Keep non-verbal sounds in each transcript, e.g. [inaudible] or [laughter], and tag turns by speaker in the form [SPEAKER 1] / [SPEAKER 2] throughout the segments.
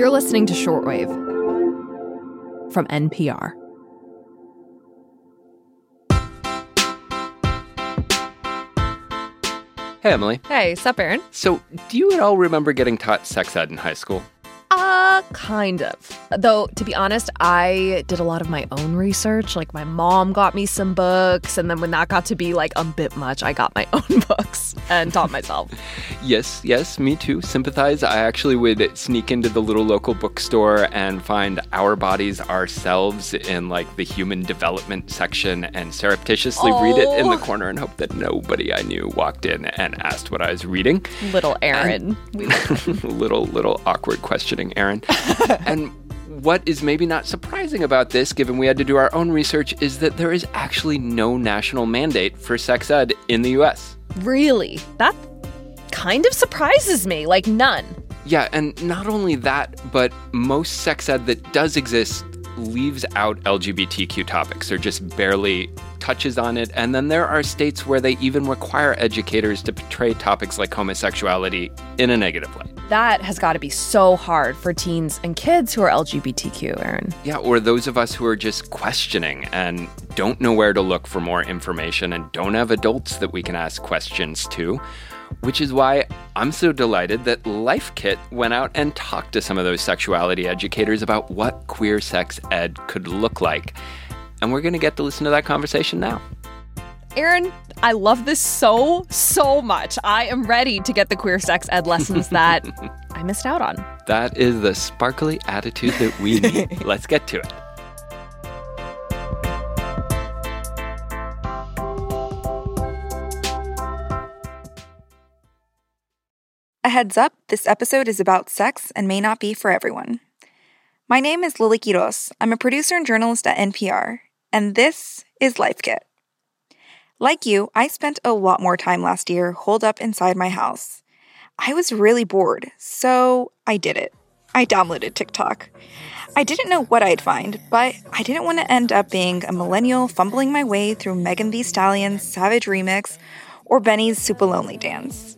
[SPEAKER 1] You're listening to Shortwave from NPR.
[SPEAKER 2] Hey, Emily.
[SPEAKER 1] Hey, sup, Aaron?
[SPEAKER 2] So, do you at all remember getting taught sex ed in high school?
[SPEAKER 1] kind of. Though, to be honest, I did a lot of my own research. Like, my mom got me some books, and then when that got to be like a bit much, I got my [laughs] own books and taught myself.
[SPEAKER 2] yes, yes, me too. Sympathize. I actually would sneak into the little local bookstore and find Our Bodies Ourselves in like the human development section and surreptitiously oh. read it in the oh. corner and hope that nobody I knew walked in and asked what I was reading.
[SPEAKER 1] Little Aaron.
[SPEAKER 2] And, [laughs] little, little awkward questioning Aaron. and what is maybe not surprising about this, given we had to do our own research, is that there is actually no national mandate for sex ed in the US.
[SPEAKER 1] Really? That kind of surprises me. Like, none.
[SPEAKER 2] Yeah, and not only that, but most sex ed that does exist leaves out LGBTQ topics or just barely touches on it. And then there are states where they even require educators to portray topics like homosexuality in a negative light.
[SPEAKER 1] That has got to be so hard for teens and kids who are LGBTQ, Aaron.
[SPEAKER 2] Yeah, or those of us who are just questioning and don't know where to look for more information and don't have adults that we can ask questions to which is why I'm so delighted that Life Kit went out and talked to some of those sexuality educators about what queer sex ed could look like. And we're going to get to listen to that conversation now.
[SPEAKER 1] Aaron, I love this so, so much. I am ready to get the queer sex ed lessons [laughs] that I missed out on.
[SPEAKER 2] That is the sparkly attitude that we need. [laughs] Let's get to it.
[SPEAKER 3] A heads up, this episode is about sex and may not be for everyone. My name is Lilly Quiroz. I'm a producer and journalist at NPR, and this is Life Kit. Like you, I spent a lot more time last year holed up inside my house. I was really bored, so I did it. I downloaded TikTok. I didn't know what I'd find, but I didn't want to end up being a millennial fumbling my way through Megan Thee Stallion's Savage Remix or Benee's Super Lonely Dance.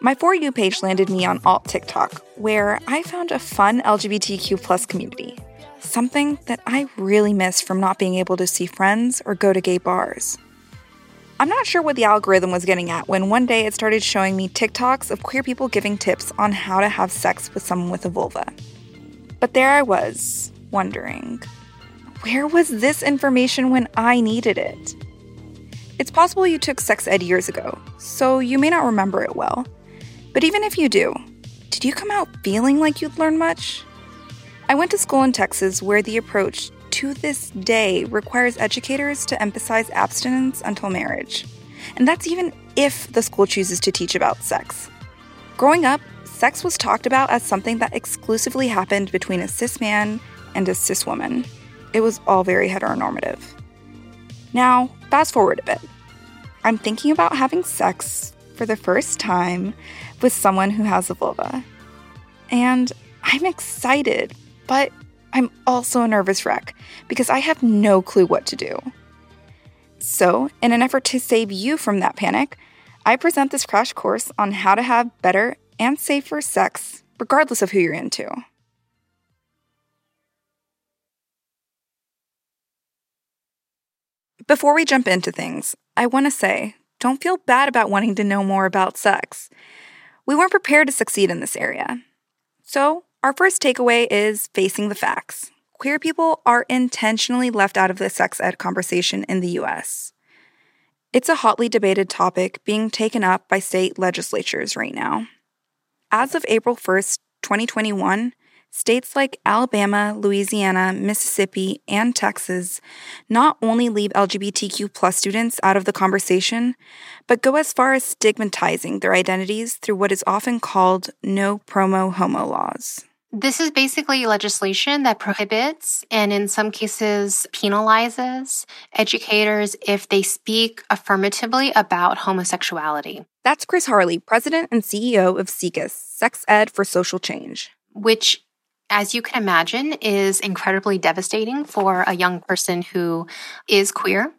[SPEAKER 3] My For You page landed me on alt TikTok, where I found a fun LGBTQ plus community, something that I really miss from not being able to see friends or go to gay bars. I'm not sure what the algorithm was getting at when one day it started showing me TikToks of queer people giving tips on how to have sex with someone with a vulva. But there I was, wondering where was this information when I needed it? It's possible you took sex ed years ago, so you may not remember it well. But even if you do, did you come out feeling like you'd learned much? I went to school in Texas where the approach to this day requires educators to emphasize abstinence until marriage. And that's even if the school chooses to teach about sex. Growing up, sex was talked about as something that exclusively happened between a cis man and a cis woman. It was all very heteronormative. Now, fast forward a bit. I'm thinking about having sex for the first time with someone who has a vulva. And I'm excited, but I'm also a nervous wreck because I have no clue what to do. So, in an effort to save you from that panic, I present this crash course on how to have better and safer sex, regardless of who you're into. Before we jump into things, I want to say don't feel bad about wanting to know more about sex. We weren't prepared to succeed in this area. So, our first takeaway is facing the facts. Queer people are intentionally left out of the sex ed conversation in the US. It's a hotly debated topic being taken up by state legislatures right now. As of April 1st, 2021, states like Alabama, Louisiana, Mississippi, and Texas not only leave LGBTQ plus students out of the conversation, but go as far as stigmatizing their identities through what is often called no promo homo laws.
[SPEAKER 4] This is basically legislation that prohibits and, in some cases, penalizes educators if they speak affirmatively about homosexuality.
[SPEAKER 3] That's Chris Harley, president and CEO of SIECUS, Sex Ed for Social Change,
[SPEAKER 4] which as you can imagine, is incredibly devastating for a young person who is queer.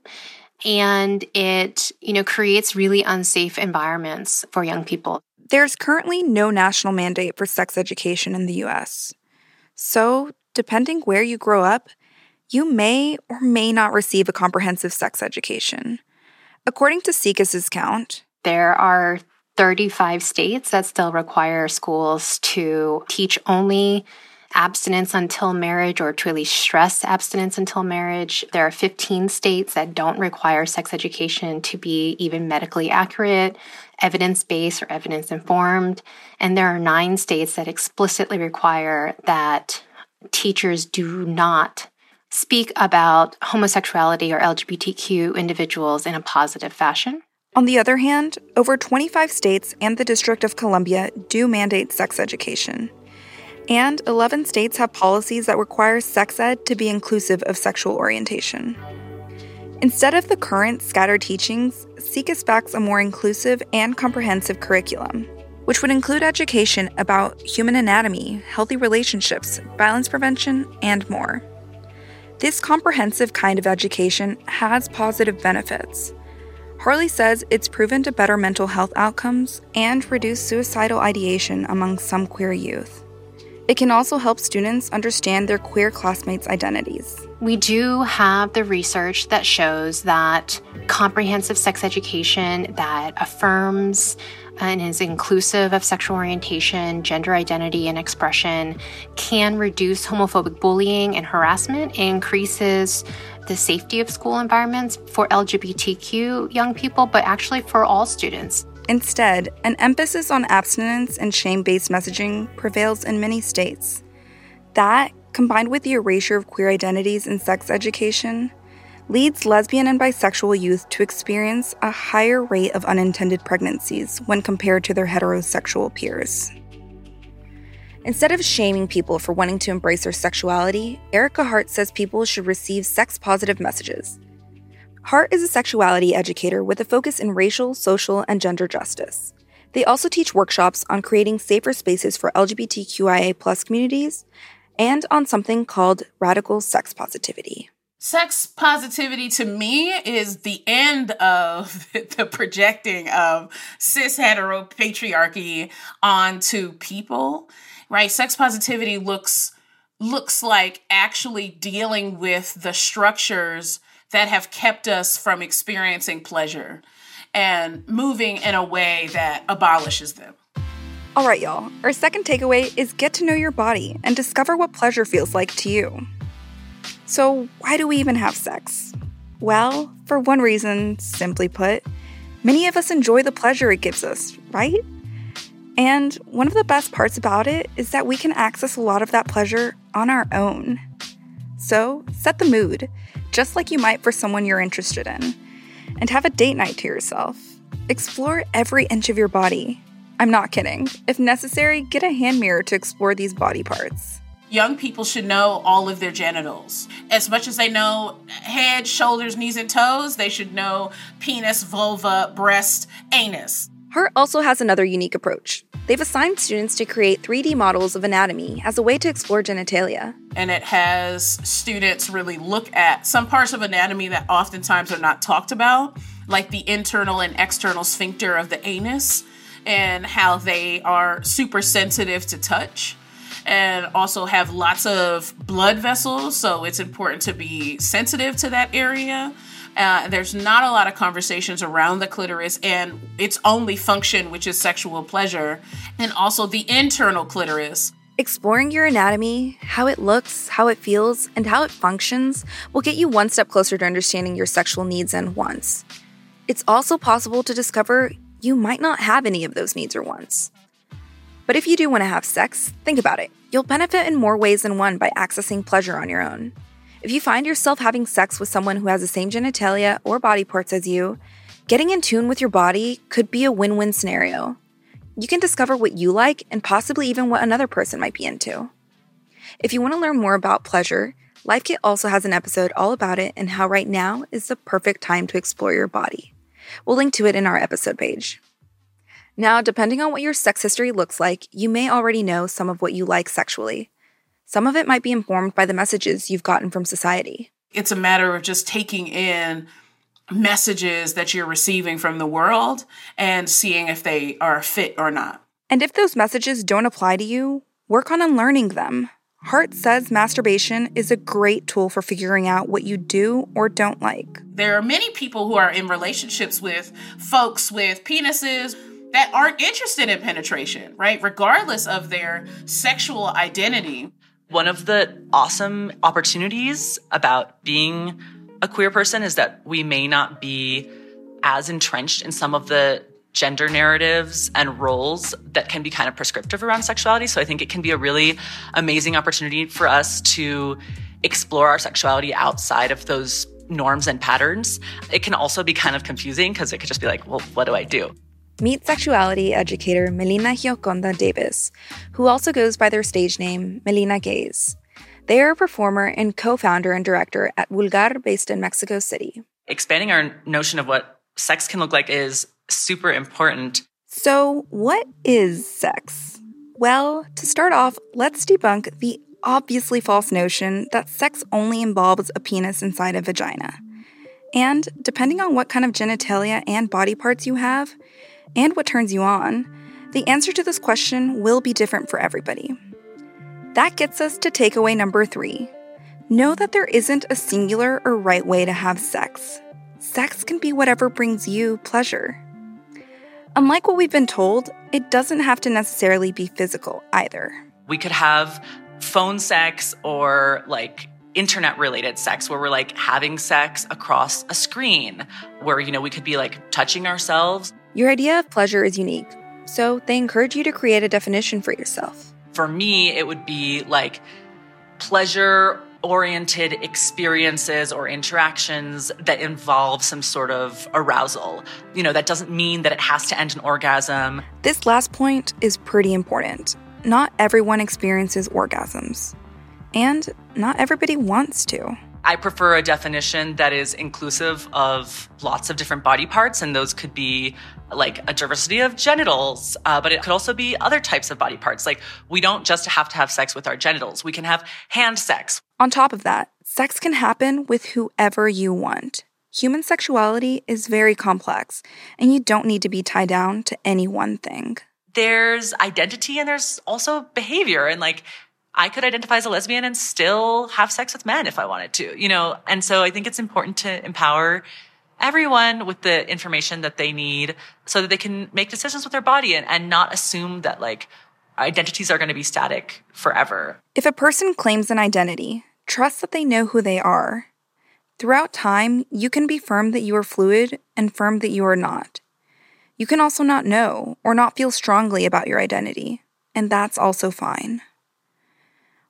[SPEAKER 4] And it, you know, creates really unsafe environments for young people.
[SPEAKER 3] There's currently no national mandate for sex education in the US. So, depending where you grow up, you may or may not receive a comprehensive sex education. According to SIECUS's count,
[SPEAKER 4] there are 35 states that still require schools to teach only abstinence until marriage or to at least stress abstinence until marriage. There are 15 states that don't require sex education to be even medically accurate, evidence based, or evidence informed. And there are nine states that explicitly require that teachers do not speak about homosexuality or LGBTQ individuals in a positive fashion.
[SPEAKER 3] On the other hand, over 25 states and the District of Columbia do mandate sex education. And 11 states have policies that require sex ed to be inclusive of sexual orientation. Instead of the current scattered teachings, SIECUS backs a more inclusive and comprehensive curriculum, which would include education about human anatomy, healthy relationships, violence prevention, and more. This comprehensive kind of education has positive benefits. Harley says it's proven to better mental health outcomes and reduce suicidal ideation among some queer youth. It can also help students understand their queer classmates' identities.
[SPEAKER 4] We do have the research that shows that comprehensive sex education that affirms and is inclusive of sexual orientation, gender identity, and expression can reduce homophobic bullying and harassment, and increases the safety of school environments for LGBTQ young people, but actually for all students.
[SPEAKER 3] Instead, an emphasis on abstinence and shame based messaging prevails in many states. That, combined with the erasure of queer identities in sex education, leads lesbian and bisexual youth to experience a higher rate of unintended pregnancies when compared to their heterosexual peers. Instead of shaming people for wanting to embrace their sexuality, Ericka Hart says people should receive sex positive messages Hart is a sexuality educator with a focus in racial, social, and gender justice. They also teach workshops on creating safer spaces for LGBTQIA communities and on something called radical sex positivity.
[SPEAKER 5] Sex positivity to me is the end of [laughs] the projecting of cis heteropatriarchy onto people, right? Sex positivity looks looks like actually dealing with the structures that have kept us from experiencing pleasure and moving in a way that abolishes them.
[SPEAKER 3] All right, y'all. Our second takeaway is get to know your body and discover what pleasure feels like to you. So, why do we even have sex? Well, for one reason, simply put, many of us enjoy the pleasure it gives us, right? And one of the best parts about it is that we can access a lot of that pleasure on our own. So, set the mood just like you might for someone you're interested in. And have a date night to yourself. Explore every inch of your body. I'm not kidding. If necessary, get a hand mirror to explore these body parts.
[SPEAKER 5] Young people should know all of their genitals. As much as they know head, shoulders, knees, and toes, they should know penis, vulva, breast, anus.
[SPEAKER 3] Hart also has another unique approach. They've assigned students to create 3D models of anatomy as a way to explore genitalia.
[SPEAKER 5] And it has students really look at some parts of anatomy that oftentimes are not talked about, like the internal and external sphincter of the anus, and how they are super sensitive to touch and also have lots of blood vessels, so it's important to be sensitive to that area. Uh, there's not a lot of conversations around the clitoris and its only function, which is sexual pleasure, and also the internal clitoris.
[SPEAKER 3] Exploring your anatomy, how it looks, how it feels, and how it functions will get you one step closer to understanding your sexual needs and wants. It's also possible to discover you might not have any of those needs or wants. But if you do want to have sex, think about it. You'll benefit in more ways than one by accessing pleasure on your own. If you find yourself having sex with someone who has the same genitalia or body parts as you, getting in tune with your body could be a win win scenario. You can discover what you like and possibly even what another person might be into. If you want to learn more about pleasure, Life Kit also has an episode all about it and how right now is the perfect time to explore your body. We'll link to it in our episode page. Now, depending on what your sex history looks like, you may already know some of what you like sexually. Some of it might be informed by the messages you've gotten from society.
[SPEAKER 5] It's a matter of just taking in messages that you're receiving from the world and seeing if they are fit or not.
[SPEAKER 3] And if those messages don't apply to you, work on unlearning them. Hart says masturbation is a great tool for figuring out what you do or don't like.
[SPEAKER 5] There are many people who are in relationships with folks with penises that aren't interested in penetration, right? Regardless of their sexual identity.
[SPEAKER 6] One of the awesome opportunities about being a queer person is that we may not be as entrenched in some of the gender narratives and roles that can be kind of prescriptive around sexuality. So I think it can be a really amazing opportunity for us to explore our sexuality outside of those norms and patterns. It can also be kind of confusing because it could just be like, well, what do I do?
[SPEAKER 3] Meet sexuality educator Melina Gioconda Davis, who also goes by their stage name, Melina Gaze. They are a performer and co founder and director at Vulgar, based in Mexico City.
[SPEAKER 6] Expanding our notion of what sex can look like is super important.
[SPEAKER 3] So, what is sex? Well, to start off, let's debunk the obviously false notion that sex only involves a penis inside a vagina. And depending on what kind of genitalia and body parts you have, and what turns you on, the answer to this question will be different for everybody. That gets us to takeaway number three know that there isn't a singular or right way to have sex. Sex can be whatever brings you pleasure. Unlike what we've been told, it doesn't have to necessarily be physical either.
[SPEAKER 6] We could have phone sex or like internet related sex where we're like having sex across a screen where you know we could be like touching ourselves
[SPEAKER 3] your idea of pleasure is unique, so they encourage you to create a definition for yourself.
[SPEAKER 6] For me, it would be like pleasure oriented experiences or interactions that involve some sort of arousal. You know, that doesn't mean that it has to end in orgasm.
[SPEAKER 3] This last point is pretty important. Not everyone experiences orgasms, and not everybody wants to.
[SPEAKER 6] I prefer a definition that is inclusive of lots of different body parts, and those could be like a diversity of genitals, uh, but it could also be other types of body parts. Like, we don't just have to have sex with our genitals, we can have hand sex.
[SPEAKER 3] On top of that, sex can happen with whoever you want. Human sexuality is very complex, and you don't need to be tied down to any one thing.
[SPEAKER 6] There's identity and there's also behavior, and like I could identify as a lesbian and still have sex with men if I wanted to, you know? And so I think it's important to empower everyone with the information that they need so that they can make decisions with their body and, and not assume that like identities are going to be static forever.
[SPEAKER 3] If a person claims an identity, trust that they know who they are. Throughout time, you can be firm that you are fluid and firm that you are not. You can also not know or not feel strongly about your identity, and that's also fine.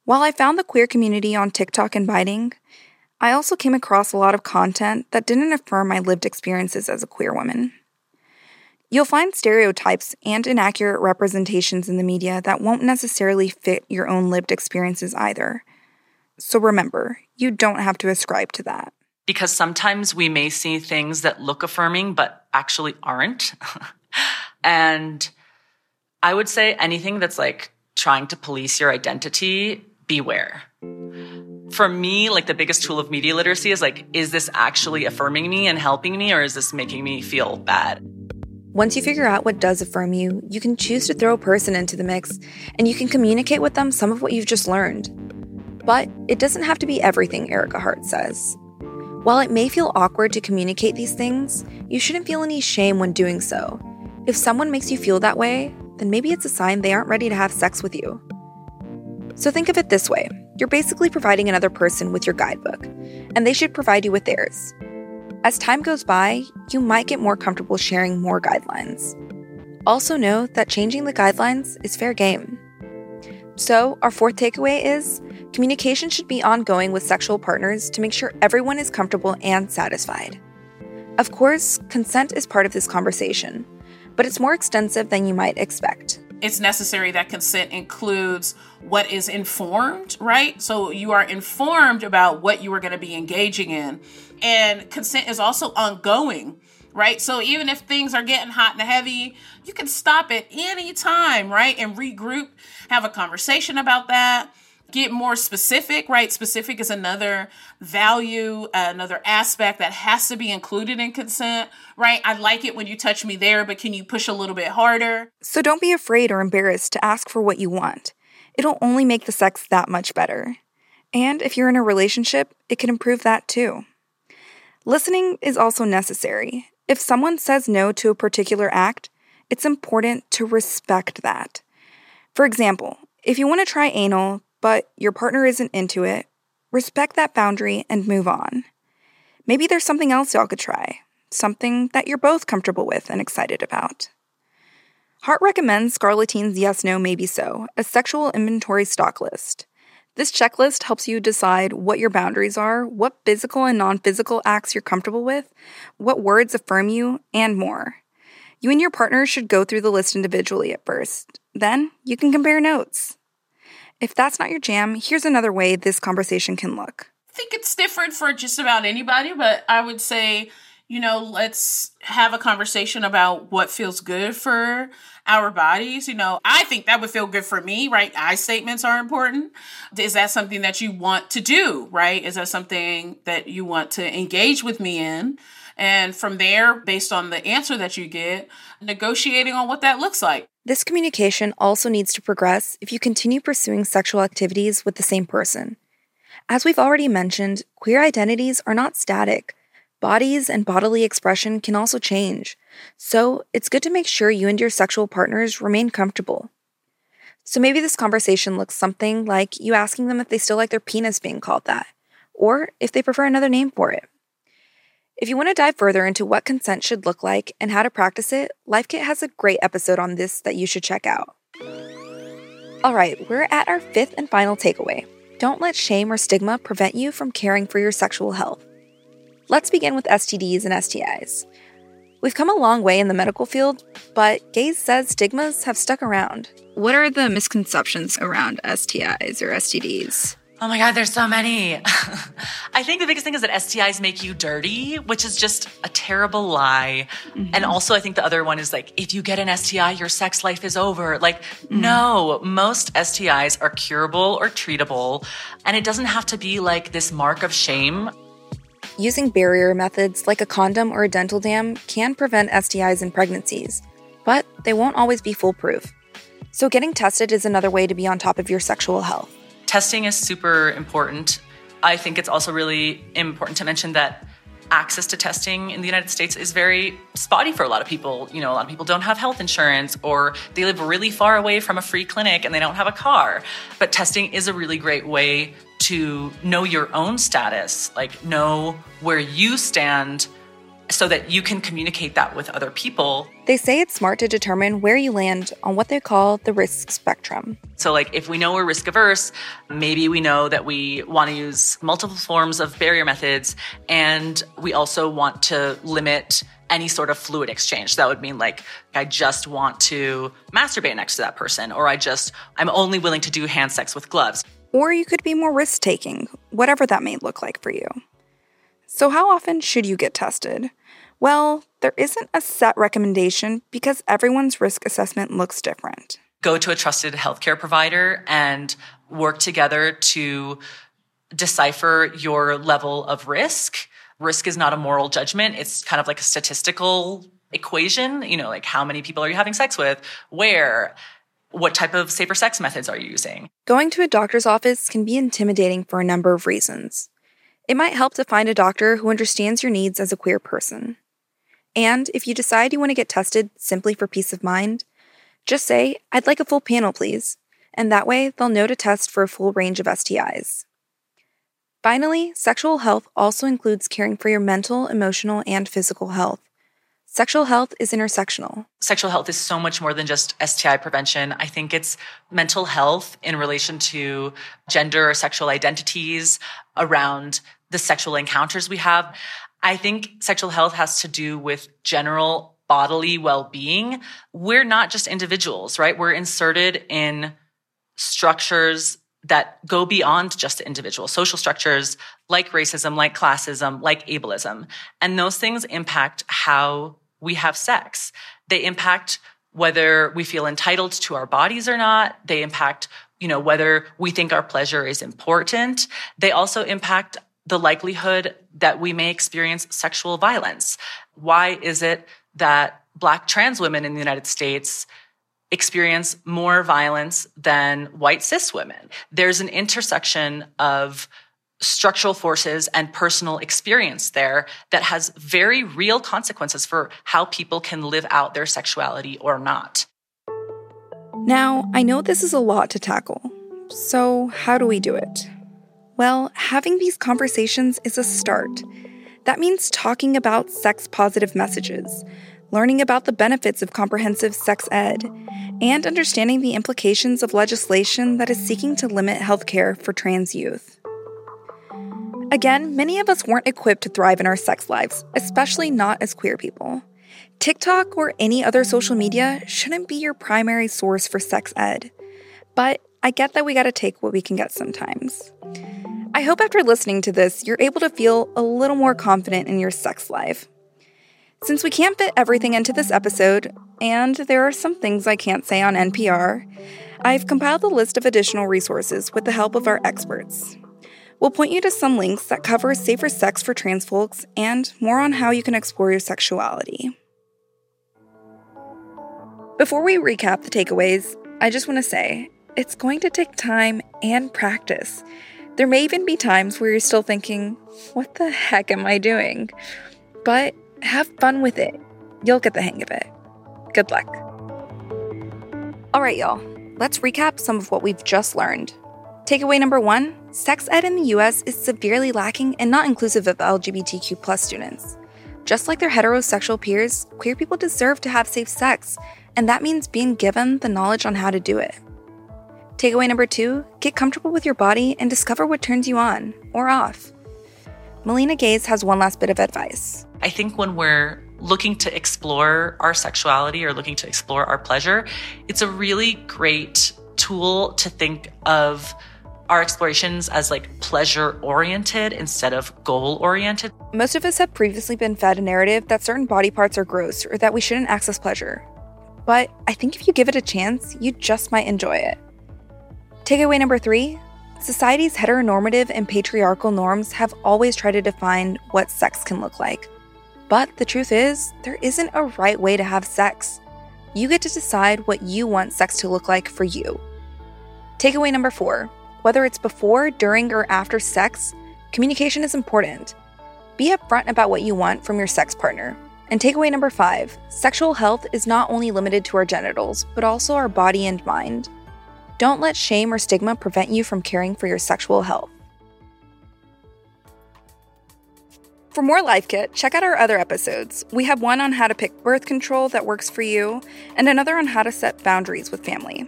[SPEAKER 3] While I found the queer community on TikTok inviting, I also came across a lot of content that didn't affirm my lived experiences as a queer woman. You'll find stereotypes and inaccurate representations in the media that won't necessarily fit your own lived experiences either. So remember, you don't have to ascribe to that.
[SPEAKER 6] Because sometimes we may see things that look affirming but actually aren't. [laughs] and I would say anything that's like trying to police your identity beware. For me, like the biggest tool of media literacy is like, is this actually affirming me and helping me, or is this making me feel bad?
[SPEAKER 3] Once you figure out what does affirm you, you can choose to throw a person into the mix and you can communicate with them some of what you've just learned. But it doesn't have to be everything Ericka Hart says. While it may feel awkward to communicate these things, you shouldn't feel any shame when doing so. If someone makes you feel that way, then maybe it's a sign they aren't ready to have sex with you. So think of it this way you're basically providing another person with your guidebook, and they should provide you with theirs. As time goes by, you might get more comfortable sharing more guidelines. Also, know that changing the guidelines is fair game. So, our fourth takeaway is communication should be ongoing with sexual partners to make sure everyone is comfortable and satisfied. Of course, consent is part of this conversation, but it's more extensive than you might expect
[SPEAKER 5] it's necessary that consent includes what is informed, right? So you are informed about what you are going to be engaging in. And consent is also ongoing, right? So even if things are getting hot and heavy, you can stop at any time, right? And regroup, have a conversation about that get more specific, right? Specific is another value, uh, another aspect that has to be included in consent, right? I like it when you touch me there, but can you push a little bit harder?
[SPEAKER 3] So don't be afraid or embarrassed to ask for what you want. It'll only make the sex that much better. And if you're in a relationship, it can improve that too. Listening is also necessary. If someone says no to a particular act, it's important to respect that. For example, if you want to try anal, but your partner isn't into it, respect that boundary and move on. Maybe there's something else y'all could try, something that you're both comfortable with and excited about. Hart recommends Scarleteen's Yes No Maybe So, a sexual inventory stock list. This checklist helps you decide what your boundaries are, what physical and non physical acts you're comfortable with, what words affirm you, and more. You and your partner should go through the list individually at first. Then you can compare notes. If that's not your jam, here's another way this conversation can look.
[SPEAKER 5] I think it's different for just about anybody, but I would say, you know, let's have a conversation about what feels good for our bodies. You know, I think that would feel good for me, right? I statements are important. Is that something that you want to do, right? Is that something that you want to engage with me in? And from there, based on the answer that you get, negotiating on what that looks like.
[SPEAKER 3] This communication also needs to progress if you continue pursuing sexual activities with the same person. As we've already mentioned, queer identities are not static. Bodies and bodily expression can also change, so it's good to make sure you and your sexual partners remain comfortable. So maybe this conversation looks something like you asking them if they still like their penis being called that, or if they prefer another name for it. If you want to dive further into what consent should look like and how to practice it, Life Kit has a great episode on this that you should check out. All right, we're at our fifth and final takeaway. Don't let shame or stigma prevent you from caring for your sexual health. Let's begin with STDs and STIs. We've come a long way in the medical field, but Gaze says stigmas have stuck around.
[SPEAKER 1] What are the misconceptions around STIs or STDs?
[SPEAKER 6] Oh my God, there's so many. [laughs] I think the biggest thing is that STIs make you dirty, which is just a terrible lie. Mm-hmm. And also, I think the other one is like, if you get an STI, your sex life is over. Like, mm-hmm. no, most STIs are curable or treatable. And it doesn't have to be like this mark of shame.
[SPEAKER 3] Using barrier methods like a condom or a dental dam can prevent STIs in pregnancies, but they won't always be foolproof. So, getting tested is another way to be on top of your sexual health
[SPEAKER 6] testing is super important. I think it's also really important to mention that access to testing in the United States is very spotty for a lot of people. You know, a lot of people don't have health insurance or they live really far away from a free clinic and they don't have a car. But testing is a really great way to know your own status, like know where you stand so that you can communicate that with other people.
[SPEAKER 3] They say it's smart to determine where you land on what they call the risk spectrum.
[SPEAKER 6] So, like, if we know we're risk averse, maybe we know that we want to use multiple forms of barrier methods, and we also want to limit any sort of fluid exchange. That would mean, like, I just want to masturbate next to that person, or I just, I'm only willing to do hand sex with gloves.
[SPEAKER 3] Or you could be more risk taking, whatever that may look like for you. So, how often should you get tested? Well, there isn't a set recommendation because everyone's risk assessment looks different.
[SPEAKER 6] Go to a trusted healthcare provider and work together to decipher your level of risk. Risk is not a moral judgment, it's kind of like a statistical equation, you know, like how many people are you having sex with, where, what type of safer sex methods are you using?
[SPEAKER 3] Going to a doctor's office can be intimidating for a number of reasons. It might help to find a doctor who understands your needs as a queer person. And if you decide you want to get tested simply for peace of mind, just say, I'd like a full panel, please, and that way they'll know to test for a full range of STIs. Finally, sexual health also includes caring for your mental, emotional, and physical health. Sexual health is intersectional.
[SPEAKER 6] Sexual health is so much more than just STI prevention. I think it's mental health in relation to gender or sexual identities around the sexual encounters we have. I think sexual health has to do with general bodily well-being. We're not just individuals, right? We're inserted in structures that go beyond just the individual social structures like racism, like classism, like ableism. And those things impact how we have sex. They impact whether we feel entitled to our bodies or not. They impact, you know, whether we think our pleasure is important. They also impact the likelihood that we may experience sexual violence. Why is it that black trans women in the United States experience more violence than white cis women? There's an intersection of structural forces and personal experience there that has very real consequences for how people can live out their sexuality or not.
[SPEAKER 3] Now, I know this is a lot to tackle. So, how do we do it? Well, having these conversations is a start. That means talking about sex positive messages, learning about the benefits of comprehensive sex ed, and understanding the implications of legislation that is seeking to limit healthcare for trans youth. Again, many of us weren't equipped to thrive in our sex lives, especially not as queer people. TikTok or any other social media shouldn't be your primary source for sex ed. But I get that we gotta take what we can get sometimes. I hope after listening to this, you're able to feel a little more confident in your sex life. Since we can't fit everything into this episode, and there are some things I can't say on NPR, I've compiled a list of additional resources with the help of our experts. We'll point you to some links that cover safer sex for trans folks and more on how you can explore your sexuality. Before we recap the takeaways, I just want to say it's going to take time and practice. There may even be times where you're still thinking, what the heck am I doing? But have fun with it. You'll get the hang of it. Good luck. All right, y'all, let's recap some of what we've just learned Takeaway number one sex ed in the US is severely lacking and not inclusive of LGBTQ students. Just like their heterosexual peers, queer people deserve to have safe sex, and that means being given the knowledge on how to do it. Takeaway number two get comfortable with your body and discover what turns you on or off. Melina Gaze has one last bit of advice.
[SPEAKER 6] I think when we're looking to explore our sexuality or looking to explore our pleasure, it's a really great tool to think of our explorations as like pleasure oriented instead of goal oriented.
[SPEAKER 3] Most of us have previously been fed a narrative that certain body parts are gross or that we shouldn't access pleasure. But I think if you give it a chance, you just might enjoy it. Takeaway number three society's heteronormative and patriarchal norms have always tried to define what sex can look like. But the truth is, there isn't a right way to have sex. You get to decide what you want sex to look like for you. Takeaway number four whether it's before, during, or after sex, communication is important. Be upfront about what you want from your sex partner. And takeaway number five sexual health is not only limited to our genitals, but also our body and mind. Don't let shame or stigma prevent you from caring for your sexual health. For more Life Kit, check out our other episodes. We have one on how to pick birth control that works for you, and another on how to set boundaries with family.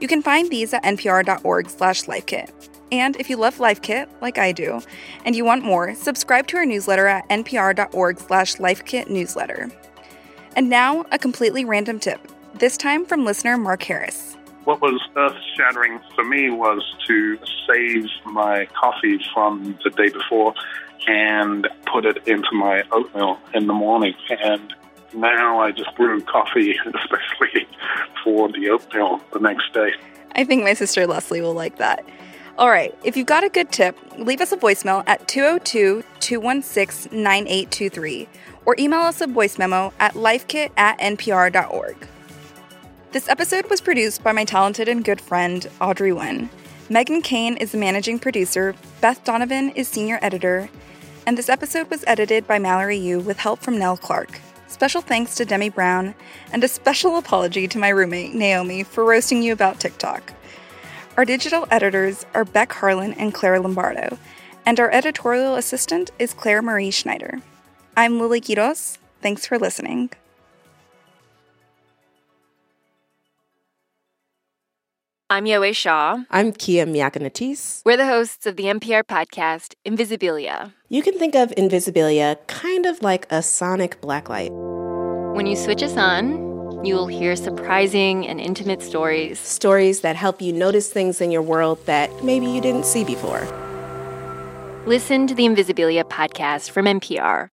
[SPEAKER 3] You can find these at npr.org slash lifekit. And if you love Lifekit like I do, and you want more, subscribe to our newsletter at npr.org slash lifekit newsletter. And now, a completely random tip, this time from listener Mark Harris.
[SPEAKER 7] What was earth shattering for me was to save my coffee from the day before and put it into my oatmeal in the morning. And now I just brew coffee, [laughs] especially for the oatmeal the next day. I
[SPEAKER 3] think my sister Leslie will like that. All right, if you've got a good tip, leave us a voicemail at 202 216 9823 or email us a voice memo at lifekit at npr.org. This episode was produced by my talented and good friend, Audrey Nguyen. Meghan Keane is the managing producer, Beth Donovan is senior editor, and this episode was edited by Mallory Yu with help from Nell Clark. Special thanks to Demi Brown, and a special apology to my roommate, Naomi, for roasting you about TikTok. Our digital editors are Beck Harlan and Claire Lombardo, and our editorial assistant is Clare Marie Schneider. I'm Lilly Quiroz. Thanks for listening.
[SPEAKER 8] I'm Yowei Shaw.
[SPEAKER 9] I'm Kia Miakka Natisse.
[SPEAKER 8] We're the hosts of the NPR podcast, Invisibilia.
[SPEAKER 9] You can think of Invisibilia kind of like a sonic blacklight.
[SPEAKER 8] When you switch us on, you'll hear surprising and intimate stories.
[SPEAKER 9] Stories that help you notice things in your world that maybe you didn't see before.
[SPEAKER 8] Listen to the Invisibilia podcast from NPR.